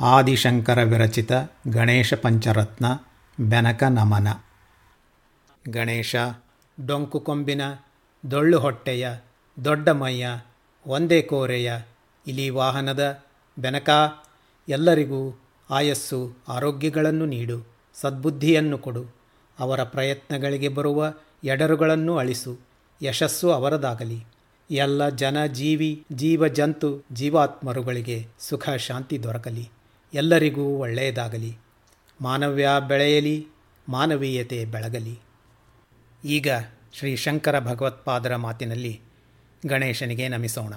ಆದಿಶಂಕರ ವಿರಚಿತ ಗಣೇಶ ಪಂಚರತ್ನ, ಬೆನಕ ನಮನ. ಗಣೇಶ, ಡೊಂಕು ಕೊಂಬಿನ, ದೊಳ್ಳು ಹೊಟ್ಟೆಯ, ದೊಡ್ಡ ಮೈಯ, ಒಂದೇ ಕೋರೆಯ, ಇಲಿ ವಾಹನದ, ಬೆನಕ, ಎಲ್ಲರಿಗೂ ಆಯಸ್ಸು, ಆರೋಗ್ಯಗಳನ್ನು ನೀಡು, ಸದ್ಬುದ್ಧಿಯನ್ನು ಕೊಡು. ಅವರ ಪ್ರಯತ್ನಗಳಿಗೆ ಬರುವ ಎಡರುಗಳನ್ನು ಅಳಿಸು, ಯಶಸ್ಸು ಅವರದಾಗಲಿ. ಎಲ್ಲ ಜನ ಜೀವಿ, ಜೀವ ಜಂತು, ಜೀವಾತ್ಮರುಗಳಿಗೆ ಸುಖ, ಶಾಂತಿ ದೊರಕಲಿ. ಎಲ್ಲರಿಗೂ ಒಳ್ಳೆಯದಾಗಲಿ. ಮಾನವ್ಯ ಬೆಳೆಯಲಿ, ಮಾನವೀಯತೆ ಬೆಳಗಲಿ. ಈಗ ಶ್ರೀ ಶಂಕರ ಭಗವತ್ಪಾದರ ಮಾತಿನಲ್ಲಿ ಗಣೇಶನಿಗೆ ನಮಿಸೋಣ.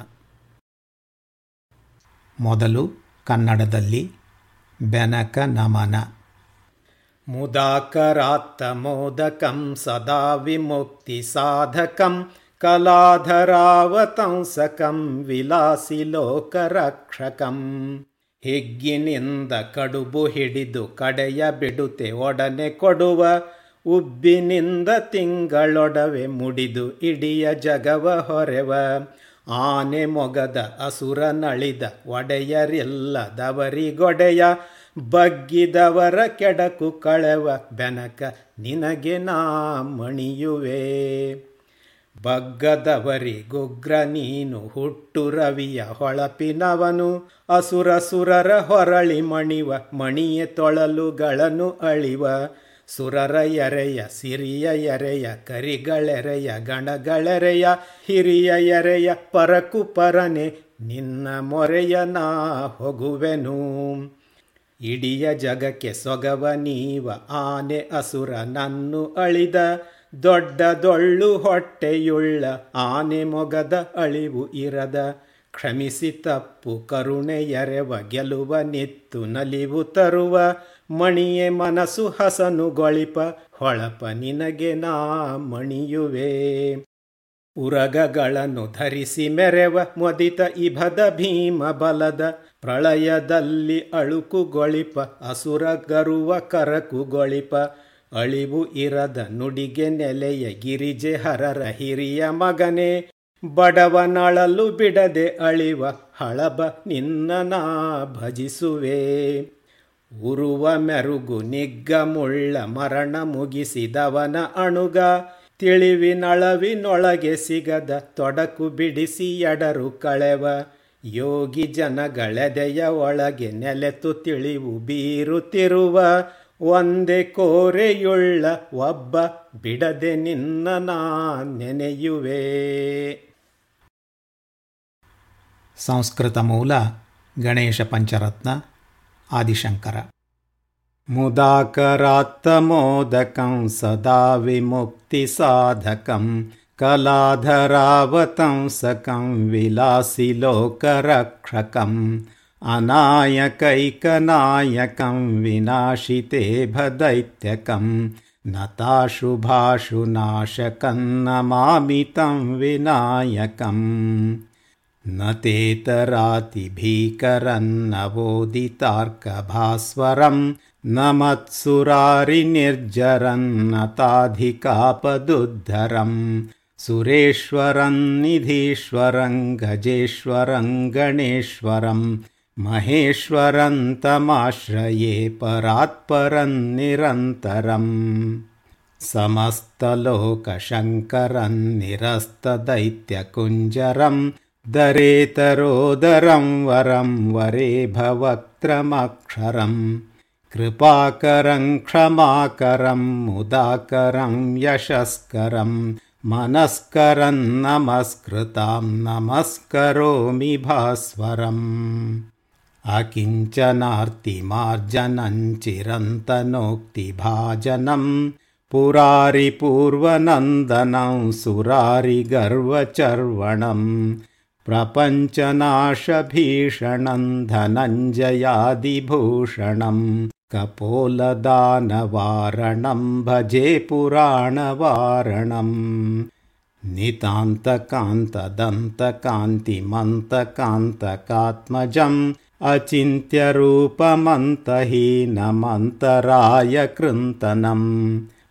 ಮೊದಲು ಕನ್ನಡದಲ್ಲಿ ಬೆನಕ ನಮನ. ಮುದಾಕರಾತ್ತ ಮೋದಕಂ ಸದಾ ವಿಮುಕ್ತಿ ಸಾಧಕಂ ಕಲಾಧರಾವತಂಸಕಂ ವಿಲಾಸಿ ಲೋಕರಕ್ಷಕಂ. ಹಿಗ್ಗಿನಿಂದ ಕಡುಬು ಹಿಡಿದು ಕಡೆಯ ಬಿಡುತೆ ಒಡನೆ ಕೊಡುವ ಉಬ್ಬಿನಿಂದ ತಿಂಗಳೊಡವೆ ಮುಡಿದು ಇಡಿಯ ಜಗವ ಹೊರೆವ. ಆನೆ ಮೊಗದ ಅಸುರ ನಳಿದ ಒಡೆಯರಿಲ್ಲದವರಿಗೊಡೆಯ ಬಗ್ಗಿದವರ ಕೆಡಕು ಕಳೆವ ಬೆನಕ ನಿನಗೆ ನಾ ಮಣಿಯುವೆ. ಬಗ್ಗದವರಿಗುಗ್ರ ನೀನು ಹುಟ್ಟು ರವಿಯ ಹೊಳಪಿನವನು. ಅಸುರ ಸುರರ ಹೊರಳಿ ಮಣಿವ ಮಣಿಯ ತೊಳಲುಗಳನ್ನು ಅಳಿವ. ಸುರರ ಎರೆಯ, ಸಿರಿಯ ಎರೆಯ, ಕರಿಗಳೆರೆಯ, ಗಣಗಳೆರೆಯ, ಹಿರಿಯ ಎರೆಯ ಪರಕು ಪರನೆ ನಿನ್ನ ಮೊರೆಯ ನಾ ಹೊಗುವೆನು. ಇಡಿಯ ಜಗಕ್ಕೆ ಸೊಗವ ನೀವ, ಆನೆ ಅಸುರ ನನ್ನು ಅಳಿದ. ದೊಡ್ಡ ದೊಳ್ಳು ಹೊಟ್ಟೆಯುಳ್ಳ ಆನೆ ಮೊಗದ ಅಳಿವು ಇರದ. ಕ್ಷಮಿಸಿ ತಪ್ಪು ಕರುಣೆಯರೆವ ಗೆಲುವ ನಿತ್ತು ನಲಿವು ತರುವ ಮಣಿಯೆ ಮನಸ್ಸು ಹಸನುಗೊಳಿಪ ಹೊಳಪ ನಿನಗೆ ನಾ ಮಣಿಯುವೆ. ಉರಗಗಳನ್ನು ಧರಿಸಿ ಮೆರೆವ ಮೊದಿತ ಇಭದ ಭೀಮ ಬಲದ ಪ್ರಳಯದಲ್ಲಿ ಅಳುಕುಗೊಳಿಪ ಅಸುರ ಗರುವ ಕರಕುಗೊಳಿಪ ಅಳಿವು ಇರದ ನುಡಿಗೆ ನೆಲೆಯ ಗಿರಿಜೆ ಹರರ ಹಿರಿಯ ಮಗನೇ, ಬಡವನಳಲು ಬಿಡದೆ ಅಳಿವ ಹಳಬ ನಿನ್ನ ನಾ ಭಜಿಸುವೆ. ಉರುವ ಮೆರುಗು ನಿಗ್ಗ ಮುಳ್ಳ ಮರಣ ಮುಗಿಸಿದವನ ಅಣುಗ, ತಿಳಿವಿನಳವಿನೊಳಗೆ ಸಿಗದ ತೊಡಕು ಬಿಡಿಸಿ ಎಡರು ಕಳೆವ. ಯೋಗಿ ಜನಗಳೆದೆಯ ಒಳಗೆ ನೆಲೆತು ತಿಳಿವು ಬೀರುತ್ತಿರುವ ಒಂದೇ ಕೋರೆಯುಳ್ಳ ಒಬ್ಬ ಬಿಡದೆ ನಿನ್ನ ನಾ ನೆನೆಯುವೆ. ಸಂಸ್ಕೃತ ಮೂಲ ಗಣೇಶ ಪಂಚರತ್ನ ಆದಿಶಂಕರ. ಸದಾ ವಿಮುಕ್ತಿ ಸಾಧಕಂ ಕಲಾಧರಾವತಂಸಕಂ ವಿಲಾಸಿ ಲೋಕರಕ್ಷಕಂ. अनायकैकनायकं विनाशिते भदैत्यकं नताशुभाशु नाशकं नमामि तं विनायकम् न तेतरातिभीकरन्नवोदितार्कभास्वरं न मत्सुरारिनिर्जरन्नताधिकापदुद्धरं सुरेश्वरं निधीश्वरं गजेश्वरं गणेश्वरं महेश्वरन्तमाश्रये परात्परं निरन्तरम् समस्तलोकशङ्करं निरस्तदैत्यकुञ्जरं दरेतरोदरं वरं वरे भवक्त्रमक्षरं कृपाकरं क्षमाकरं मुदाकरं यशस्करं मनस्करं नमस्कृतां नमस्करोमि भास्वरम् अकिञ्चनार्तिमार्जनञ्चिरन्तनोक्तिभाजनं पुरारिपूर्वनन्दनं सुरारिगर्वचर्वणं प्रपञ्चनाशभीषणं धनञ्जयादिभूषणं कपोलदानवारणं भजे पुराणवारणम् नितान्तकान्तदन्तकान्तिमन्तकान्तकात्मजम् अचिन्त्यरूपमन्तहीनमन्तराय कृन्तनं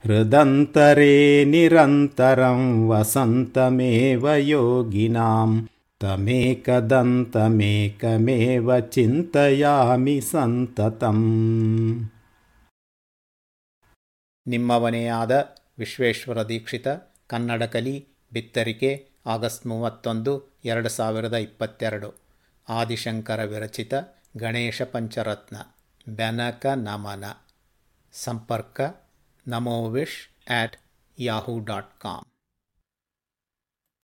हृदन्तरे निरन्तरं वसन्तमेव योगिनां ತಮೇಕದಂತಮೇಕಮೇವ ಚಿಂತಯಾಮಿ ಸಂತತಂ ನಿಮ್ಮವನೇ ಆದ ವಿಶ್ವೇಶ್ವರ ದೀಕ್ಷಿತ ಕನ್ನಡ ಕಲಿ ಬಿತ್ತರಿಕೆ ಆಗಸ್ಟ್ ಮೂವತ್ತೊಂದು ಎರಡು ಸಾವಿರದ ಇಪ್ಪತ್ತೆರಡು ಆದಿಶಂಕರ ವಿರಚಿತ ಗಣೇಶ ಪಂಚರತ್ನ. ಬೆನಕ ನಮನ. ಸಂಪರ್ಕ Namovish at Yahoo dot com.